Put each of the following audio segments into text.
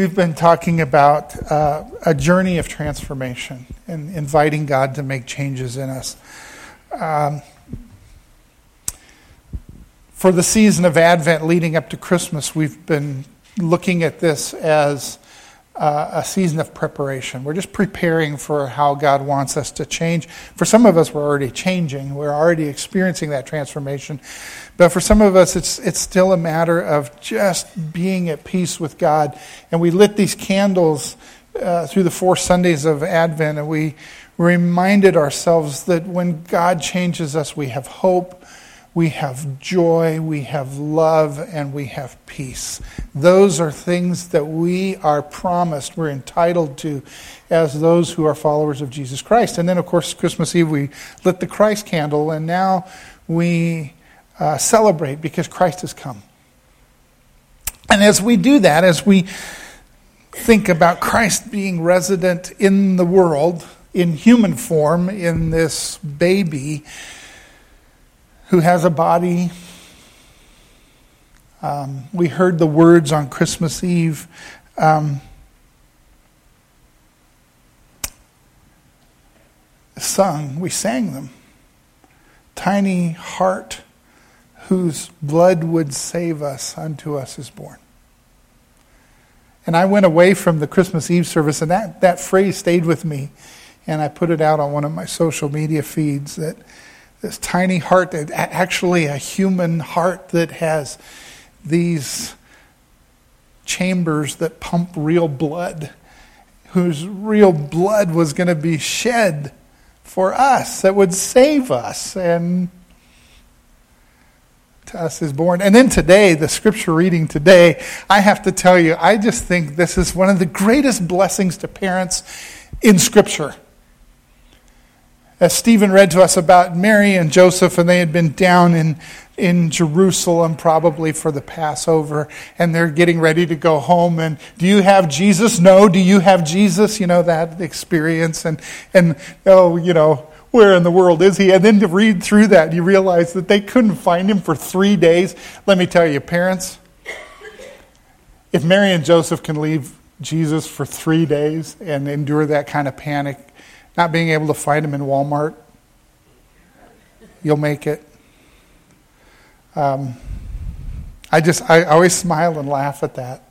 We've been talking about uh, a journey of transformation and inviting God to make changes in us. Um, for the season of Advent leading up to Christmas, we've been looking at this as uh, a season of preparation. We're just preparing for how God wants us to change. For some of us, we're already changing. We're already experiencing that transformation. But for some of us, it's, it's still a matter of just being at peace with God. And we lit these candles uh, through the four Sundays of Advent, and we reminded ourselves that when God changes us, we have hope we have joy, we have love, and we have peace. Those are things that we are promised, we're entitled to as those who are followers of Jesus Christ. And then, of course, Christmas Eve, we lit the Christ candle, and now we uh, celebrate because Christ has come. And as we do that, as we think about Christ being resident in the world, in human form, in this baby, who has a body. Um, we heard the words on Christmas Eve. Um, sung, we sang them. Tiny heart whose blood would save us unto us is born. And I went away from the Christmas Eve service, and that, that phrase stayed with me. And I put it out on one of my social media feeds that this tiny heart, that actually a human heart that has these chambers that pump real blood, whose real blood was going to be shed for us, that would save us. And to us is born. And then today, the scripture reading today, I have to tell you, I just think this is one of the greatest blessings to parents in scripture as Stephen read to us about Mary and Joseph, and they had been down in, in Jerusalem probably for the Passover, and they're getting ready to go home. And do you have Jesus? No. Do you have Jesus? You know, that experience. And, and oh, you know, where in the world is he? And then to read through that, you realize that they couldn't find him for three days. Let me tell you, parents, if Mary and Joseph can leave Jesus for three days and endure that kind of panic, not being able to find them in Walmart. You'll make it. Um, I just, I always smile and laugh at that.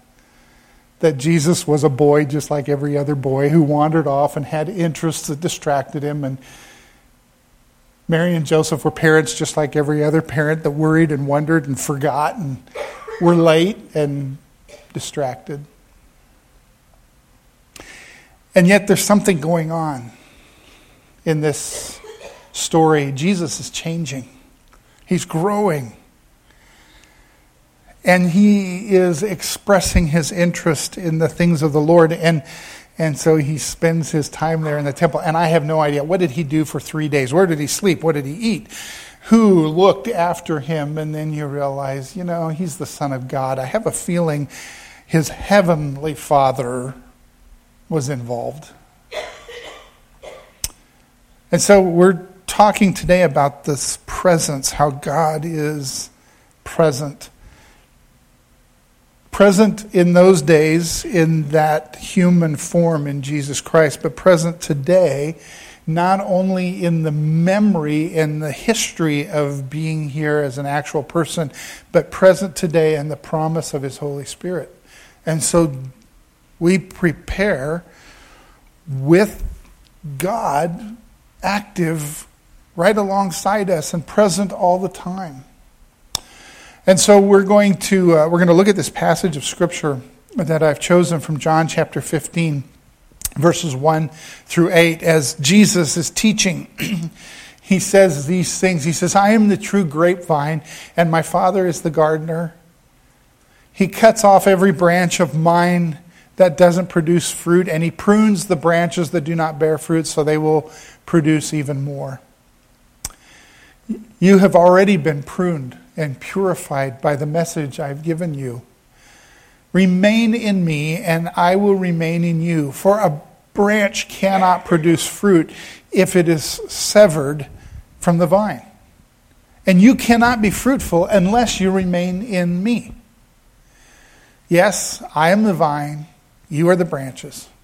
That Jesus was a boy just like every other boy who wandered off and had interests that distracted him. And Mary and Joseph were parents just like every other parent that worried and wondered and forgot and were late and distracted. And yet there's something going on in this story. Jesus is changing, he's growing. And he is expressing his interest in the things of the Lord. And, and so he spends his time there in the temple. And I have no idea. What did he do for three days? Where did he sleep? What did he eat? Who looked after him? And then you realize, you know, he's the Son of God. I have a feeling his heavenly Father was involved. And so we're talking today about this presence, how God is present. Present in those days in that human form in Jesus Christ, but present today not only in the memory and the history of being here as an actual person, but present today in the promise of His Holy Spirit. And so we prepare with God active right alongside us and present all the time. And so we're going to uh, we're going to look at this passage of scripture that I've chosen from John chapter 15 verses 1 through 8 as Jesus is teaching. He says these things. He says I am the true grapevine and my father is the gardener. He cuts off every branch of mine that doesn't produce fruit, and he prunes the branches that do not bear fruit so they will produce even more. You have already been pruned and purified by the message I've given you. Remain in me, and I will remain in you. For a branch cannot produce fruit if it is severed from the vine. And you cannot be fruitful unless you remain in me. Yes, I am the vine You are the branches.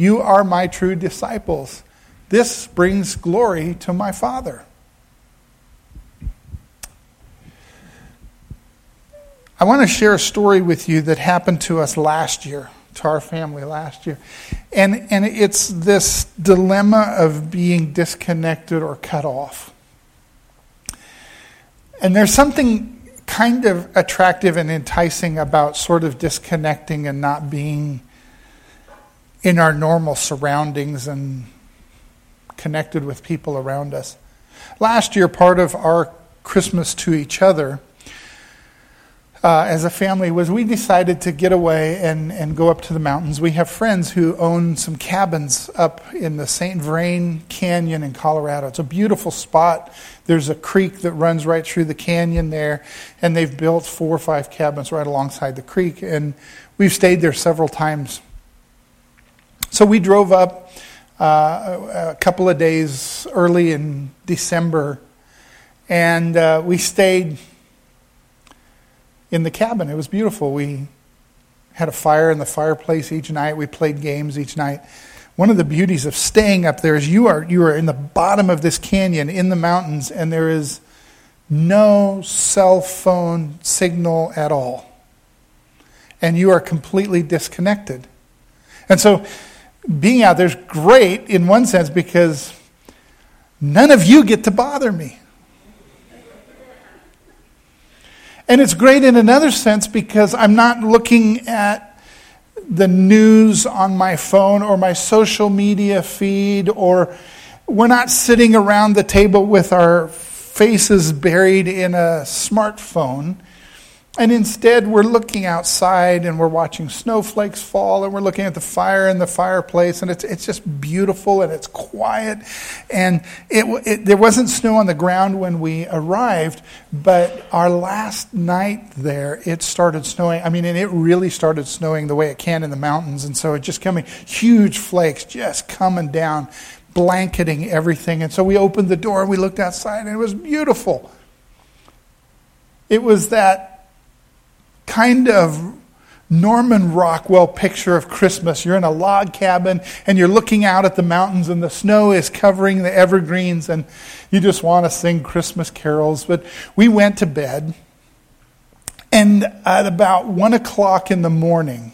you are my true disciples. This brings glory to my Father. I want to share a story with you that happened to us last year, to our family last year. And, and it's this dilemma of being disconnected or cut off. And there's something kind of attractive and enticing about sort of disconnecting and not being in our normal surroundings and connected with people around us. Last year, part of our Christmas to each other uh, as a family was we decided to get away and, and go up to the mountains. We have friends who own some cabins up in the St. Vrain Canyon in Colorado. It's a beautiful spot. There's a creek that runs right through the canyon there, and they've built four or five cabins right alongside the creek. And we've stayed there several times. So we drove up uh, a couple of days early in December, and uh, we stayed in the cabin. It was beautiful. We had a fire in the fireplace each night. We played games each night. One of the beauties of staying up there is you are you are in the bottom of this canyon in the mountains and there is no cell phone signal at all. And you are completely disconnected. And so being out there is great in one sense because none of you get to bother me. And it's great in another sense because I'm not looking at the news on my phone or my social media feed, or we're not sitting around the table with our faces buried in a smartphone. And instead, we're looking outside and we're watching snowflakes fall and we're looking at the fire in the fireplace and it's, it's just beautiful and it's quiet. And it, it, there wasn't snow on the ground when we arrived, but our last night there, it started snowing. I mean, and it really started snowing the way it can in the mountains. And so it just coming, huge flakes just coming down, blanketing everything. And so we opened the door and we looked outside and it was beautiful. It was that kind of Norman Rockwell picture of Christmas. You're in a log cabin and you're looking out at the mountains and the snow is covering the evergreens and you just want to sing Christmas carols. But we went to bed and at about one o'clock in the morning,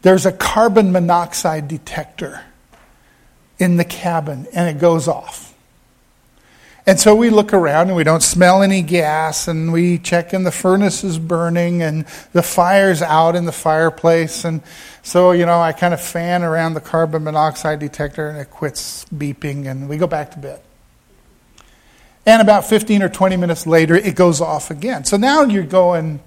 there's a carbon monoxide detector in the cabin and it goes off. And so we look around and we don't smell any gas, and we check and the furnace is burning, and the fire's out in the fireplace. And so, you know, I kind of fan around the carbon monoxide detector and it quits beeping, and we go back to bed. And about 15 or 20 minutes later, it goes off again. So now you're going,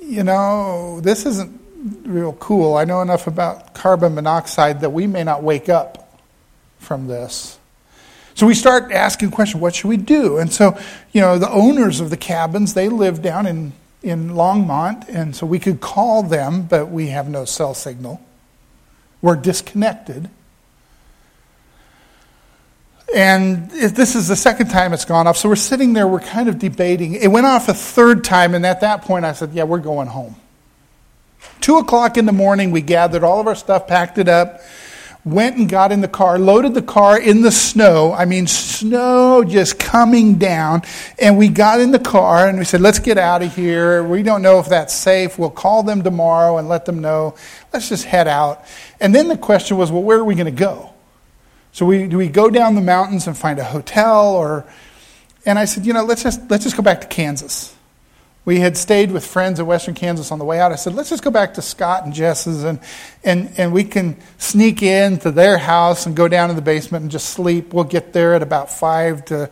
you know, this isn't real cool. I know enough about carbon monoxide that we may not wake up from this. So we start asking questions, what should we do? And so, you know, the owners of the cabins, they live down in, in Longmont, and so we could call them, but we have no cell signal. We're disconnected. And this is the second time it's gone off. So we're sitting there, we're kind of debating. It went off a third time, and at that point I said, Yeah, we're going home. Two o'clock in the morning, we gathered all of our stuff, packed it up, went and got in the car, loaded the car in the snow. I mean, snow just coming down. And we got in the car and we said, let's get out of here. We don't know if that's safe. We'll call them tomorrow and let them know. Let's just head out. And then the question was, well, where are we going to go? So we, do we go down the mountains and find a hotel or, and I said, you know, let's just, let's just go back to Kansas. We had stayed with friends in Western Kansas on the way out. I said, let's just go back to Scott and Jess's and, and, and we can sneak in to their house and go down in the basement and just sleep. We'll get there at about 5 to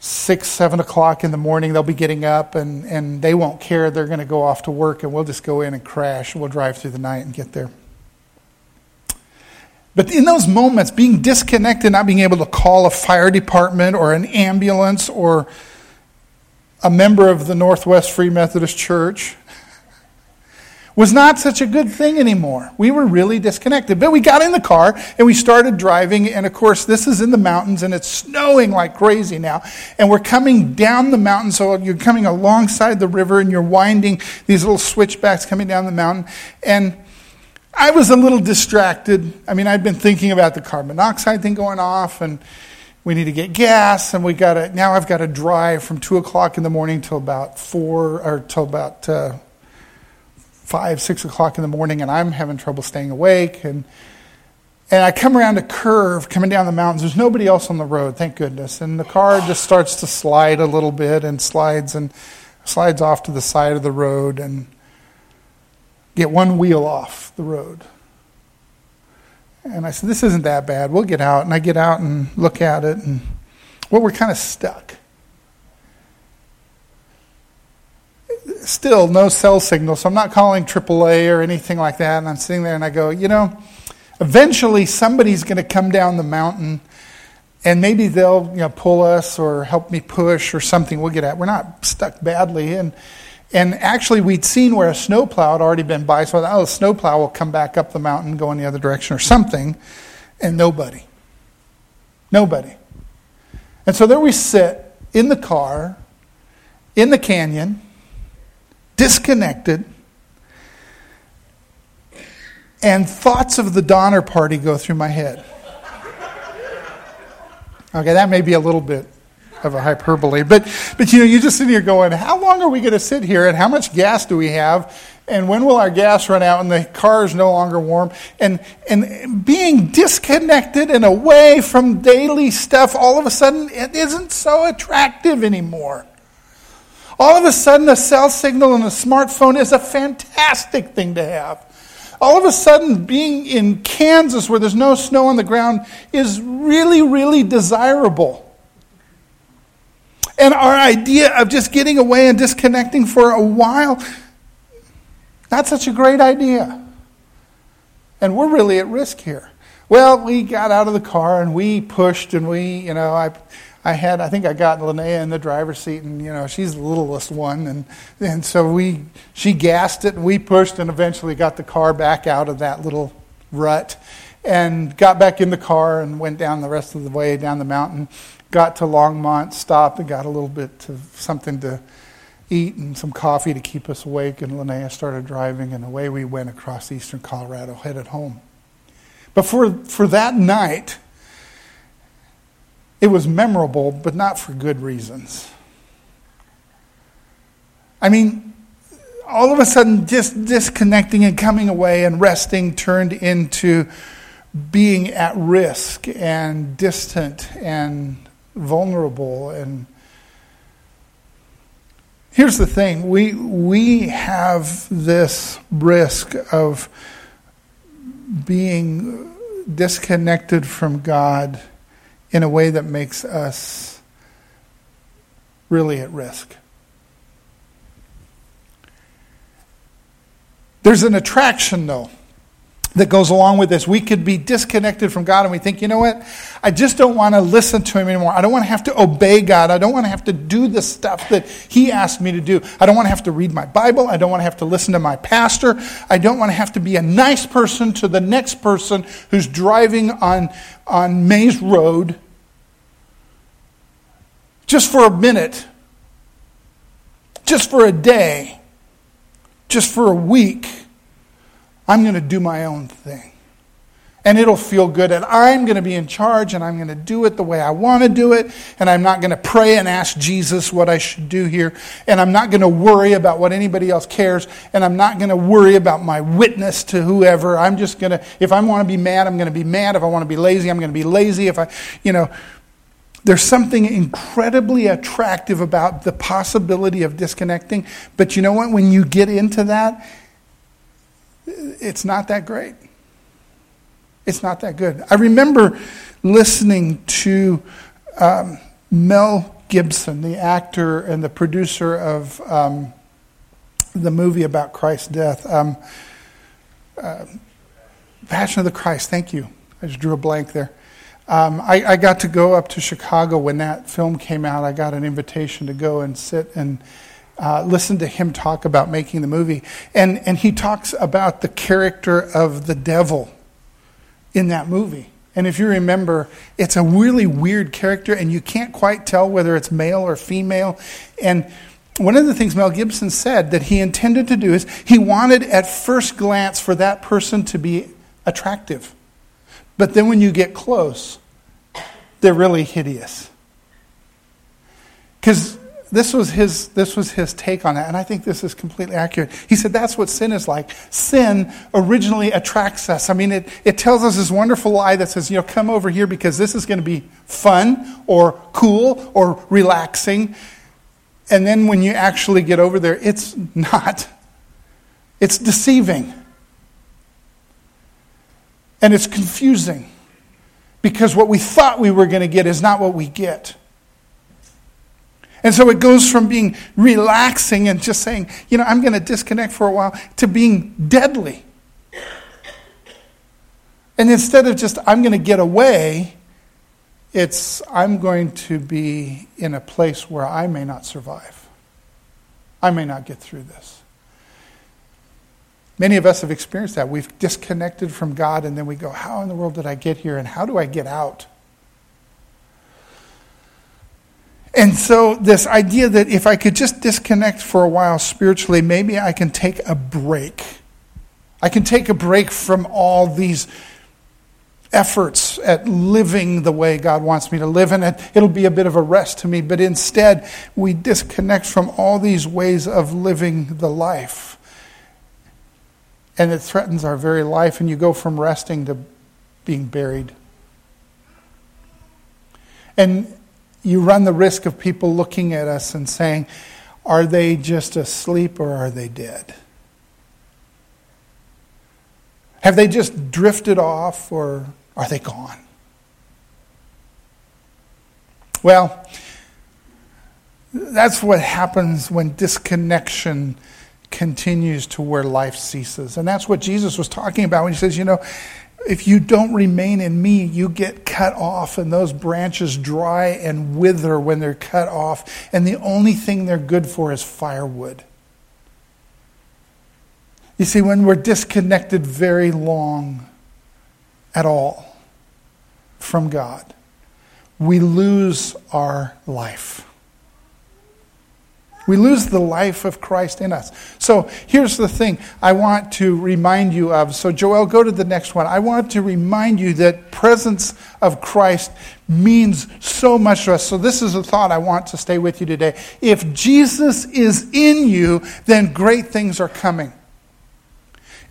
6, 7 o'clock in the morning. They'll be getting up and, and they won't care. They're going to go off to work and we'll just go in and crash. We'll drive through the night and get there. But in those moments, being disconnected, not being able to call a fire department or an ambulance or a member of the Northwest Free Methodist Church, was not such a good thing anymore. We were really disconnected. But we got in the car and we started driving. And of course, this is in the mountains and it's snowing like crazy now. And we're coming down the mountain. So you're coming alongside the river and you're winding these little switchbacks coming down the mountain. And I was a little distracted. I mean, I'd been thinking about the carbon monoxide thing going off and we need to get gas and we got to, now I've got to drive from two o'clock in the morning till about four or till about, uh, five, six o'clock in the morning, and I'm having trouble staying awake. And and I come around a curve coming down the mountains. There's nobody else on the road, thank goodness. And the car just starts to slide a little bit and slides and slides off to the side of the road and get one wheel off the road. And I said, This isn't that bad. We'll get out. And I get out and look at it, and well, we're kind of stuck. still no cell signal, so I'm not calling AAA or anything like that. And I'm sitting there and I go, you know, eventually somebody's going to come down the mountain and maybe they'll you know, pull us or help me push or something. We'll get out. We're not stuck badly. And, and actually, we'd seen where a snowplow had already been by, so I thought, oh, the snowplow will come back up the mountain, go in the other direction or something. And nobody. Nobody. And so there we sit in the car, in the canyon, disconnected, and thoughts of the Donner Party go through my head. Okay, that may be a little bit of a hyperbole, but, but you know, you just sit here going, how long are we going to sit here and how much gas do we have? And when will our gas run out and the car is no longer warm? And, and being disconnected and away from daily stuff, all of a sudden, it isn't so attractive anymore. All of a sudden, a cell signal and a smartphone is a fantastic thing to have. All of a sudden, being in Kansas where there's no snow on the ground is really, really desirable. And our idea of just getting away and disconnecting for a while, not such a great idea. And we're really at risk here. Well, we got out of the car and we pushed and we, you know, I I had, I think I got Linnea in the driver's seat, and you know she's the littlest one, and and so we, she gassed it, and we pushed, and eventually got the car back out of that little rut, and got back in the car and went down the rest of the way down the mountain, got to Longmont, stopped, and got a little bit of something to eat and some coffee to keep us awake, and Linnea started driving, and away we went across eastern Colorado, headed home. But for for that night it was memorable, but not for good reasons. I mean, all of a sudden, just disconnecting and coming away and resting turned into being at risk and distant and vulnerable. And here's the thing. We we have this risk of being disconnected from God in a way that makes us really at risk. There's an attraction, though, that goes along with this. We could be disconnected from God and we think, you know what? I just don't want to listen to Him anymore. I don't want to have to obey God. I don't want to have to do the stuff that He asked me to do. I don't want to have to read my Bible. I don't want to have to listen to my pastor. I don't want to have to be a nice person to the next person who's driving on, on Maize Road just for a minute, just for a day, just for a week, I'm going to do my own thing. And it'll feel good, and I'm going to be in charge, and I'm going to do it the way I want to do it, and I'm not going to pray and ask Jesus what I should do here, and I'm not going to worry about what anybody else cares, and I'm not going to worry about my witness to whoever. I'm just going to, if I want to be mad, I'm going to be mad. If I want to be lazy, I'm going to be lazy. If I, you know, there's something incredibly attractive about the possibility of disconnecting. But you know what? When you get into that, it's not that great. It's not that good. I remember listening to um, Mel Gibson, the actor and the producer of um, the movie about Christ's death. Um, uh, Passion of the Christ, thank you. I just drew a blank there. Um, I, I, got to go up to Chicago when that film came out. I got an invitation to go and sit and uh, listen to him talk about making the movie. And, and he talks about the character of the devil in that movie. And if you remember, it's a really weird character, and you can't quite tell whether it's male or female. And one of the things Mel Gibson said that he intended to do is he wanted at first glance for that person to be attractive. But then when you get close, they're really hideous. Because this was his this was his take on it and i think this is completely accurate. He said that's what sin is like. Sin originally attracts us. I mean it, it tells us this wonderful lie that says you know come over here because this is going to be fun or cool or relaxing. And then when you actually get over there it's not. It's deceiving. And it's confusing because what we thought we were going to get is not what we get and so it goes from being relaxing and just saying, you know, I'm going to disconnect for a while, to being deadly. And instead of just, I'm going to get away, it's, I'm going to be in a place where I may not survive. I may not get through this. Many of us have experienced that. We've disconnected from God, and then we go, How in the world did I get here, and how do I get out? And so, this idea that if I could just disconnect for a while spiritually, maybe I can take a break. I can take a break from all these efforts at living the way God wants me to live, and it, it'll be a bit of a rest to me. But instead, we disconnect from all these ways of living the life. And it threatens our very life, and you go from resting to being buried. And you run the risk of people looking at us and saying, Are they just asleep or are they dead? Have they just drifted off or are they gone? Well, that's what happens when disconnection continues to where life ceases. And that's what Jesus was talking about when he says, you know, if you don't remain in me, you get cut off, and those branches dry and wither when they're cut off, and the only thing they're good for is firewood. You see, when we're disconnected very long at all from God, we lose our life. We lose the life of Christ in us. So here's the thing I want to remind you of. So, Joel, go to the next one. I want to remind you that presence of Christ means so much to us. So, this is a thought I want to stay with you today. If Jesus is in you, then great things are coming.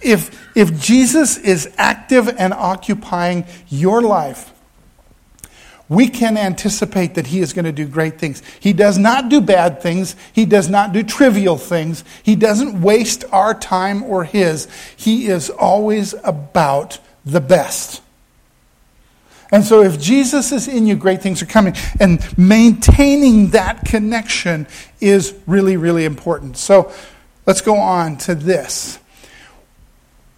If, if Jesus is active and occupying your life, we can anticipate that he is going to do great things. He does not do bad things. He does not do trivial things. He doesn't waste our time or his. He is always about the best. And so, if Jesus is in you, great things are coming. And maintaining that connection is really, really important. So, let's go on to this.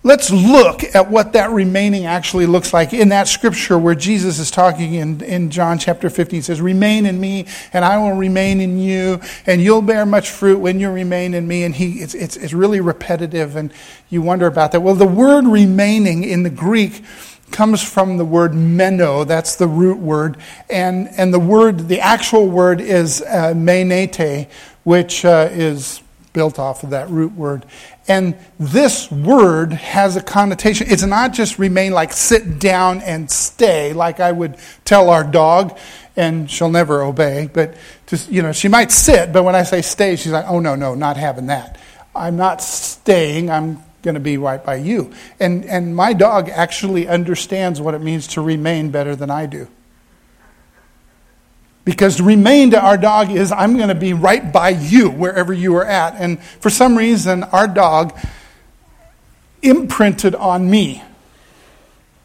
Let's look at what that remaining actually looks like in that scripture where Jesus is talking in, in John chapter 15. He says, Remain in me, and I will remain in you, and you'll bear much fruit when you remain in me. And he, it's, it's, it's really repetitive, and you wonder about that. Well, the word remaining in the Greek comes from the word meno, that's the root word, and, and the word, the actual word is uh, menete, which uh, is built off of that root word. And this word has a connotation. It's not just remain like sit down and stay, like I would tell our dog, and she'll never obey. But just, you know, she might sit, but when I say stay, she's like, oh, no, no, not having that. I'm not staying. I'm going to be right by you. And, and my dog actually understands what it means to remain better than I do. Because remain to our dog is, I'm going to be right by you wherever you are at. And for some reason, our dog imprinted on me.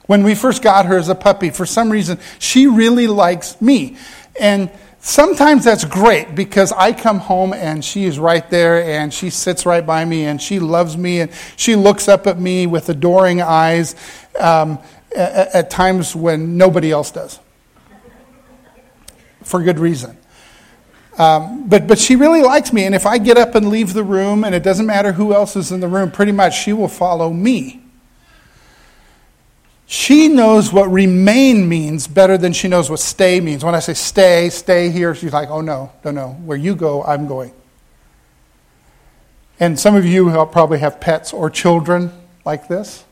When we first got her as a puppy, for some reason, she really likes me. And sometimes that's great because I come home and she is right there and she sits right by me and she loves me and she looks up at me with adoring eyes. Um, at, at times when nobody else does, for good reason. Um, but, but she really likes me, and if I get up and leave the room, and it doesn't matter who else is in the room, pretty much she will follow me. She knows what remain means better than she knows what stay means. When I say stay, stay here, she's like, oh no, no, no. Where you go, I'm going. And some of you probably have pets or children like this,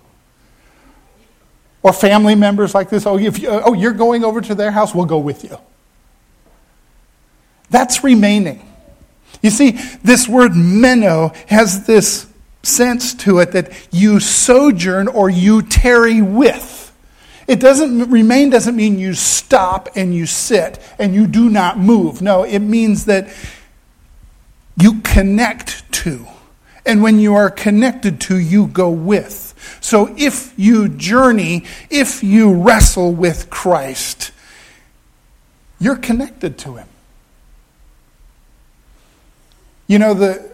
or family members like this. Oh, if you, oh, you're going over to their house, we'll go with you. That's remaining. You see, this word meno has this sense to it that you sojourn or you tarry with. It doesn't remain doesn't mean you stop and you sit and you do not move. No, it means that you connect to. And when you are connected to, you go with. So if you journey, if you wrestle with Christ, you're connected to him. You know, the,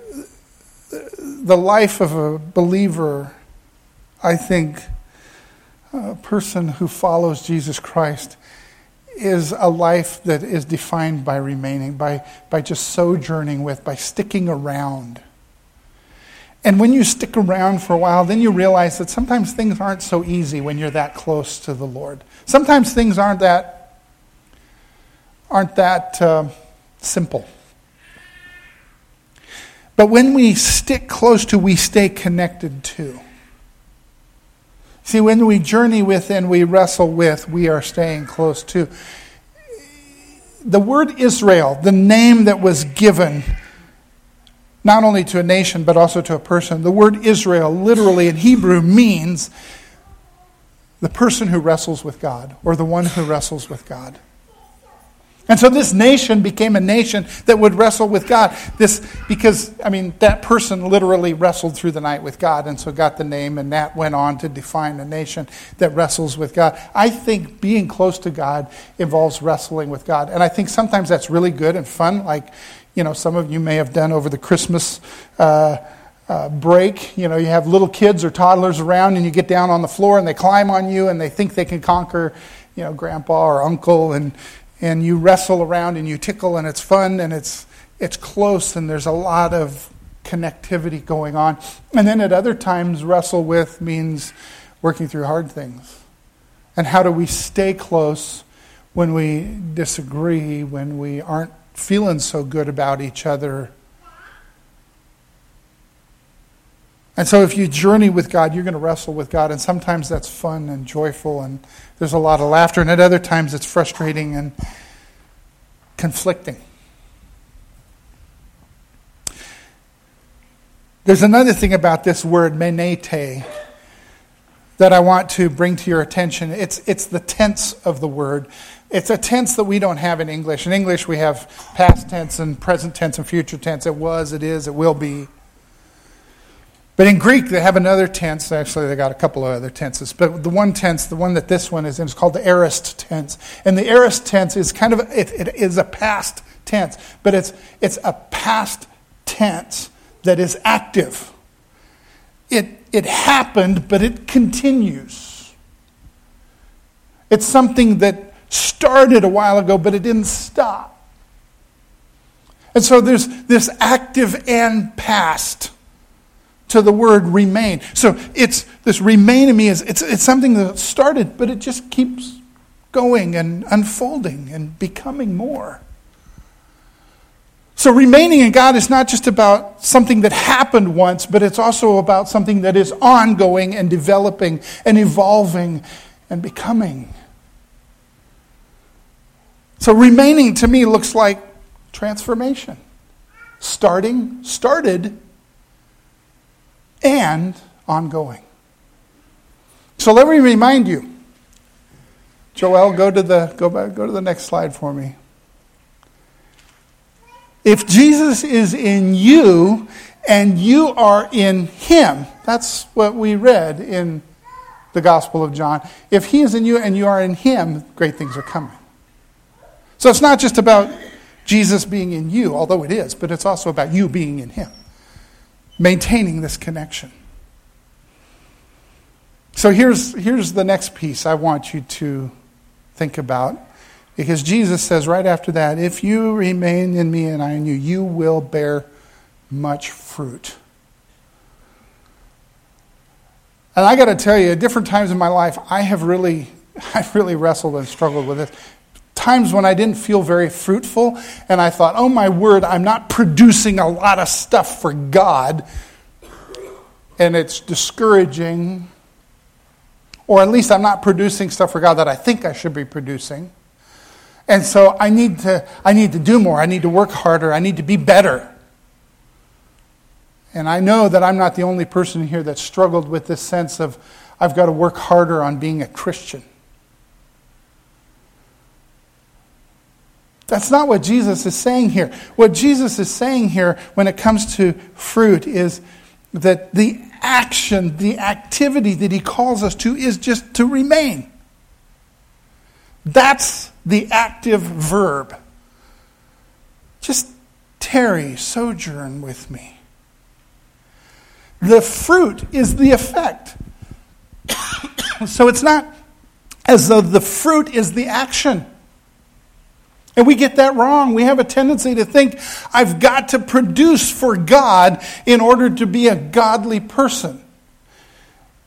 the life of a believer, I think, a person who follows Jesus Christ is a life that is defined by remaining, by, by just sojourning with, by sticking around. And when you stick around for a while, then you realize that sometimes things aren't so easy when you're that close to the Lord. Sometimes things aren't that aren't that uh, simple. But when we stick close to, we stay connected to. See, when we journey with and we wrestle with, we are staying close to. The word Israel, the name that was given not only to a nation but also to a person, the word Israel literally in Hebrew means the person who wrestles with God or the one who wrestles with God. And so this nation became a nation that would wrestle with God. This because I mean that person literally wrestled through the night with God and so got the name and that went on to define a nation that wrestles with God. I think being close to God involves wrestling with God. And I think sometimes that's really good and fun like you know some of you may have done over the Christmas uh, uh, break. You know, you have little kids or toddlers around, and you get down on the floor, and they climb on you, and they think they can conquer, you know, grandpa or uncle, and and you wrestle around and you tickle and it's fun and it's it's close and there's a lot of connectivity going on. And then at other times wrestle with means working through hard things. And how do we stay close when we disagree, when we aren't feeling so good about each other? And so, if you journey with God, you're going to wrestle with God. And sometimes that's fun and joyful, and there's a lot of laughter. And at other times, it's frustrating and conflicting. There's another thing about this word, menete, that I want to bring to your attention. It's, it's the tense of the word. It's a tense that we don't have in English. In English, we have past tense and present tense and future tense. It was, it is, it will be. But in Greek, they have another tense. Actually, they got a couple of other tenses. But the one tense, the one that this one is in, is called the aorist tense. And the aorist tense is kind of, it, it is a past tense, but it's, it's a past tense that is active. It, it happened, but it continues. It's something that started a while ago, but it didn't stop. And so there's this active and past to the word remain. So it's this remain in me is it's, it's something that started, but it just keeps going and unfolding and becoming more. So remaining in God is not just about something that happened once, but it's also about something that is ongoing and developing and evolving and becoming. So remaining to me looks like transformation. Starting, started, and ongoing. So let me remind you. Joel, go to the go back, go to the next slide for me. If Jesus is in you and you are in him, that's what we read in the Gospel of John. If he is in you and you are in him, great things are coming. So it's not just about Jesus being in you, although it is, but it's also about you being in him maintaining this connection. So here's, here's the next piece I want you to think about. Because Jesus says right after that, if you remain in me and I in you, you will bear much fruit. And I got to tell you, at different times in my life, I have really, I've really wrestled and struggled with this. Times when I didn't feel very fruitful, and I thought, oh my word, I'm not producing a lot of stuff for God, and it's discouraging. Or at least I'm not producing stuff for God that I think I should be producing. And so I need to, I need to do more. I need to work harder. I need to be better. And I know that I'm not the only person here that struggled with this sense of I've got to work harder on being a Christian. That's not what Jesus is saying here. What Jesus is saying here when it comes to fruit is that the action, the activity that he calls us to is just to remain. That's the active verb. Just tarry, sojourn with me. The fruit is the effect. so it's not as though the fruit is the action. And we get that wrong. We have a tendency to think, I've got to produce for God in order to be a godly person.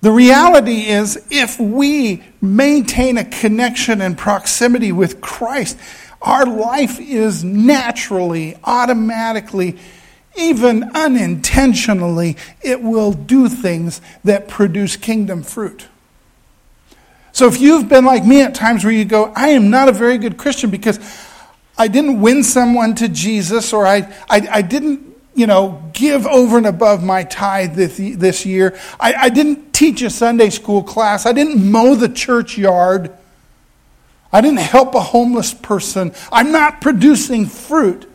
The reality is, if we maintain a connection and proximity with Christ, our life is naturally, automatically even unintentionally, it will do things that produce kingdom fruit. So if you've been like me at times where you go, I am not a very good Christian because I didn't win someone to Jesus or I, I, I didn't, you know, give over and above my tithe this, this year. I, I didn't teach a Sunday school class. I didn't mow the church yard. I didn't help a homeless person. I'm not producing fruit.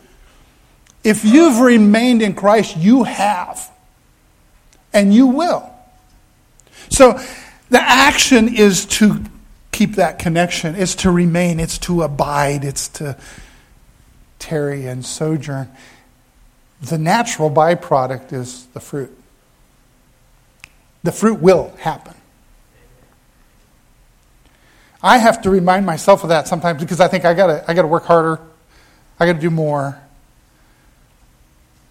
If you've remained in Christ, you have. And you will. So the action is to keep that connection, it's to remain, it's to abide, it's to tarry and sojourn. The natural byproduct is the fruit. The fruit will happen. I have to remind myself of that sometimes because I think I gotta I gotta work harder. I gotta do more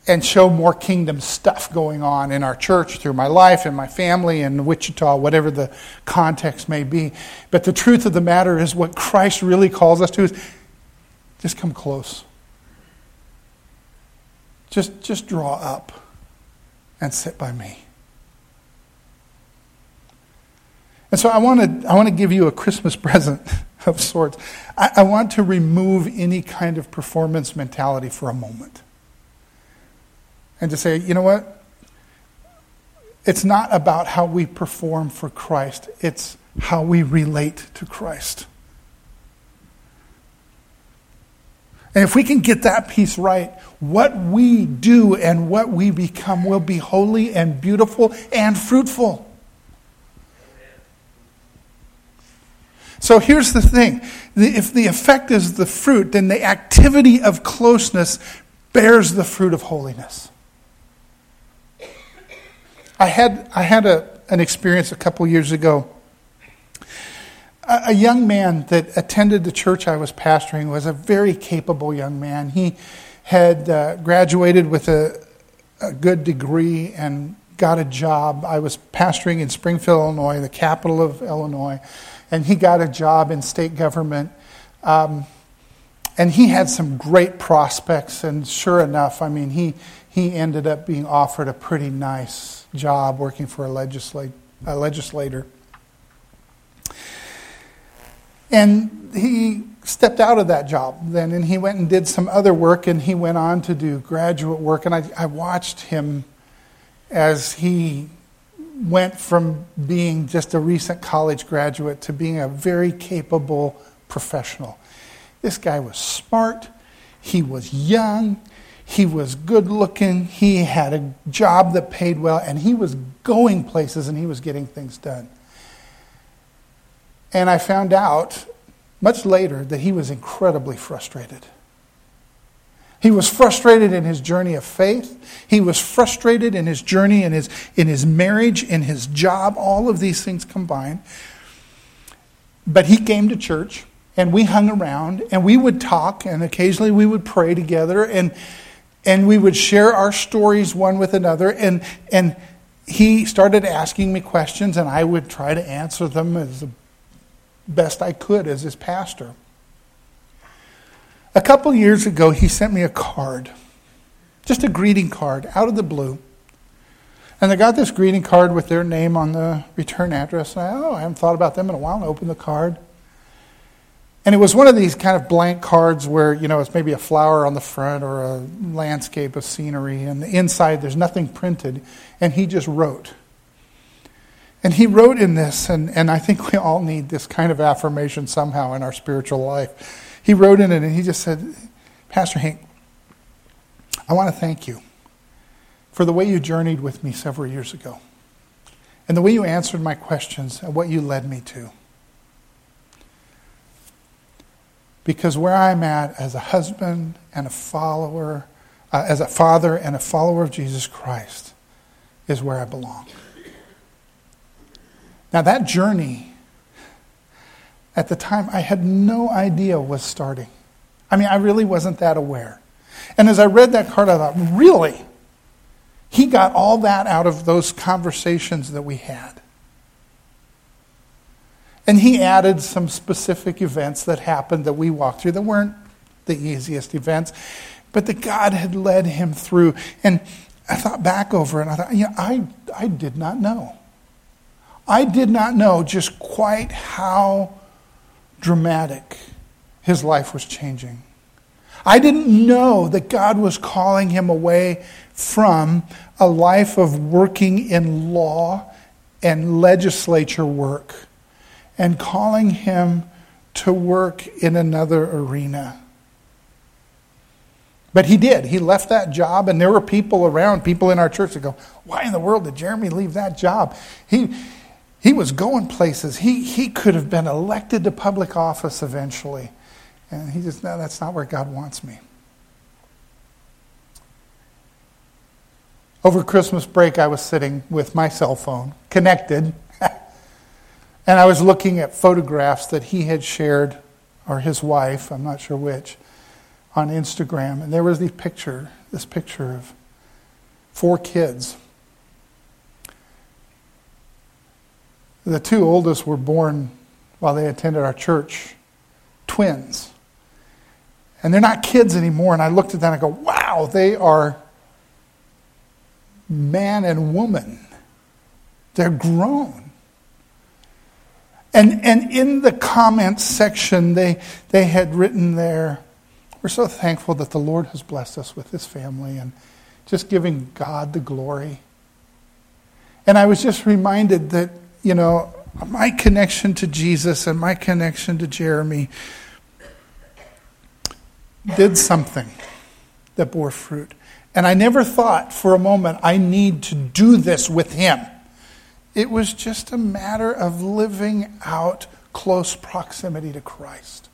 and show more kingdom stuff going on in our church, through my life, in my family, in Wichita, whatever the context may be. But the truth of the matter is, what Christ really calls us to is just come close. Just, just draw up and sit by me. And so I want to, I want to give you a Christmas present of sorts. I, I want to remove any kind of performance mentality for a moment and to say, you know what? It's not about how we perform for Christ, it's how we relate to Christ. And if we can get that piece right, what we do and what we become will be holy and beautiful and fruitful. So here's the thing if the effect is the fruit, then the activity of closeness bears the fruit of holiness. I had, I had a, an experience a couple years ago. A, young man that attended the church I was pastoring was a very capable young man. He had uh, graduated with a, a good degree and got a job. I was pastoring in Springfield, Illinois, the capital of Illinois, and he got a job in state government. Um, and he had some great prospects, and sure enough, I mean, he, he ended up being offered a pretty nice job working for a, a legislator. And he stepped out of that job then and he went and did some other work and he went on to do graduate work. And I, I watched him as he went from being just a recent college graduate to being a very capable professional. This guy was smart, he was young, he was good looking. He had a job that paid well, and he was going places and he was getting things done. And I found out much later that he was incredibly frustrated. He was frustrated in his journey of faith. He was frustrated in his journey in his, in his marriage, in his job, all of these things combined. But he came to church and we hung around and we would talk and occasionally we would pray together and, and we would share our stories one with another. And, and he started asking me questions and I would try to answer them as best I could as his pastor. A couple years ago, he sent me a card, just a greeting card out of the blue. And I got this greeting card with their name on the return address. And I, oh, I haven't thought about them in a while. And I opened the card. And it was one of these kind of blank cards where, you know, it's maybe a flower on the front or a landscape of scenery. And the inside, there's nothing printed. And he just wrote. And he wrote in this, and, and I think we all need this kind of affirmation somehow in our spiritual life. He wrote in it and he just said, Pastor Hank, I want to thank you for the way you journeyed with me several years ago and the way you answered my questions and what you led me to. Because where I'm at as a husband and a follower, uh, as a father and a follower of Jesus Christ, is where I belong. Now, that journey at the time, I had no idea was starting. I mean, I really wasn't that aware. And as I read that card, I thought, really? He got all that out of those conversations that we had. And he added some specific events that happened that we walked through that weren't the easiest events, but that God had led him through. And I thought back over it and I thought, you know, I, I did not know. I did not know just quite how dramatic his life was changing. I didn't know that God was calling him away from a life of working in law and legislature work and calling him to work in another arena. But he did. He left that job, and there were people around, people in our church that go, Why in the world did Jeremy leave that job? He, he was going places. He, he could have been elected to public office eventually. And he just, no, that's not where God wants me. Over Christmas break, I was sitting with my cell phone, connected, and I was looking at photographs that he had shared, or his wife, I'm not sure which, on Instagram. And there was the picture, this picture of four kids The two oldest were born while they attended our church, twins. And they're not kids anymore. And I looked at them and I go, wow, they are man and woman. They're grown. And, and in the comments section, they, they had written there, we're so thankful that the Lord has blessed us with this family and just giving God the glory. And I was just reminded that you know, my connection to Jesus and my connection to Jeremy did something that bore fruit. And I never thought for a moment I need to do this with him. It was just a matter of living out close proximity to Christ.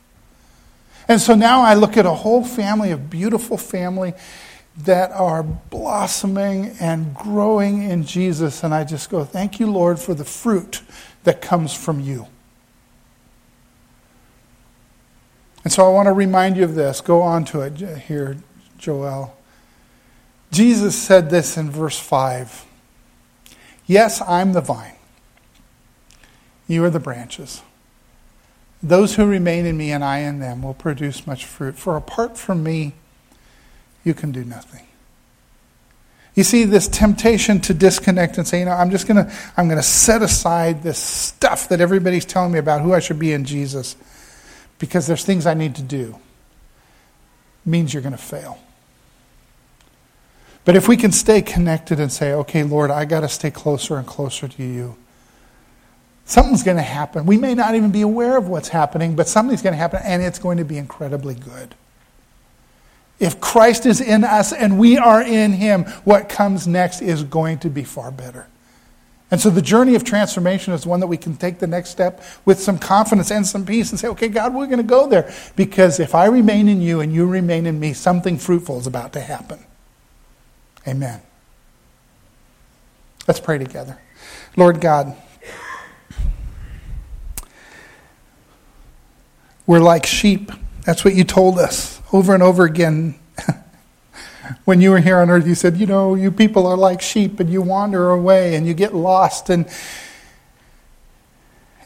And so now I look at a whole family, a beautiful family, that are blossoming and growing in Jesus. And I just go, Thank you, Lord, for the fruit that comes from you. And so I want to remind you of this. Go on to it here, Joel. Jesus said this in verse 5 Yes, I'm the vine, you are the branches. Those who remain in me and I in them will produce much fruit. For apart from me, you can do nothing. You see this temptation to disconnect and say, you know, I'm just going to I'm going to set aside this stuff that everybody's telling me about who I should be in Jesus because there's things I need to do. means you're going to fail. But if we can stay connected and say, okay, Lord, I got to stay closer and closer to you, something's going to happen. We may not even be aware of what's happening, but something's going to happen, and it's going to be incredibly good. If Christ is in us and we are in him, what comes next is going to be far better. And so the journey of transformation is one that we can take the next step with some confidence and some peace and say, okay, God, we're going to go there. Because if I remain in you and you remain in me, something fruitful is about to happen. Amen. Let's pray together. Lord God, we're like sheep. That's what you told us over and over again when you were here on earth, you said, you know, you people are like sheep and you wander away and you get lost and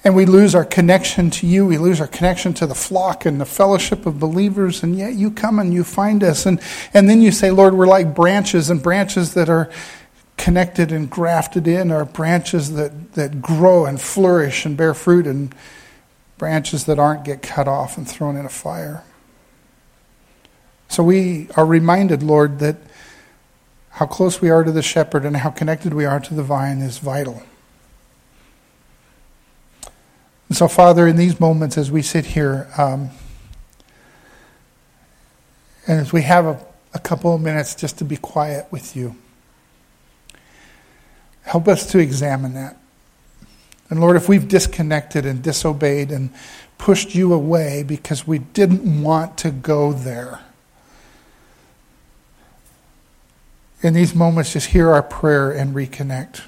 and we lose our connection to you. We lose our connection to the flock and the fellowship of believers. And yet you come and you find us. And, and then you say, Lord, we're like branches, and branches that are connected and grafted in are branches that, that grow and flourish and bear fruit, and branches that aren't get cut off and thrown in a fire. So we are reminded, Lord, that how close we are to the shepherd and how connected we are to the vine is vital. And so, Father, in these moments as we sit here, um, and as we have a, a couple of minutes just to be quiet with you, help us to examine that. And Lord, if we've disconnected and disobeyed and pushed you away because we didn't want to go there, in these moments, just hear our prayer and reconnect.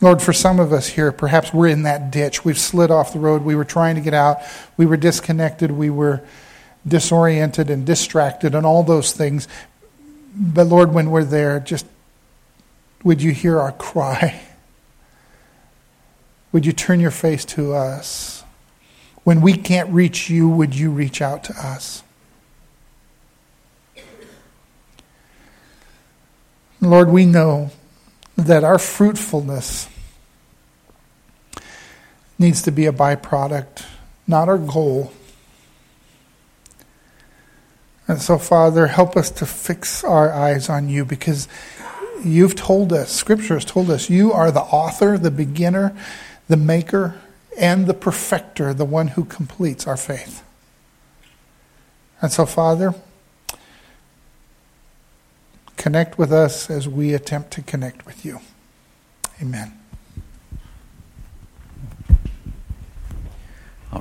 Lord, for some of us here, perhaps we're in that ditch. We've slid off the road. We were trying to get out. We were disconnected. We were disoriented and distracted and all those things. But Lord, when we're there, just would you hear our cry? Would you turn your face to us? When we can't reach you, would you reach out to us? Lord, we know that our fruitfulness needs to be a byproduct, not our goal. And so, Father, help us to fix our eyes on you because you've told us, Scripture has told us, you are the author, the beginner, the maker, and the perfecter, the one who completes our faith. And so, Father, Connect with us as we attempt to connect with you. Amen.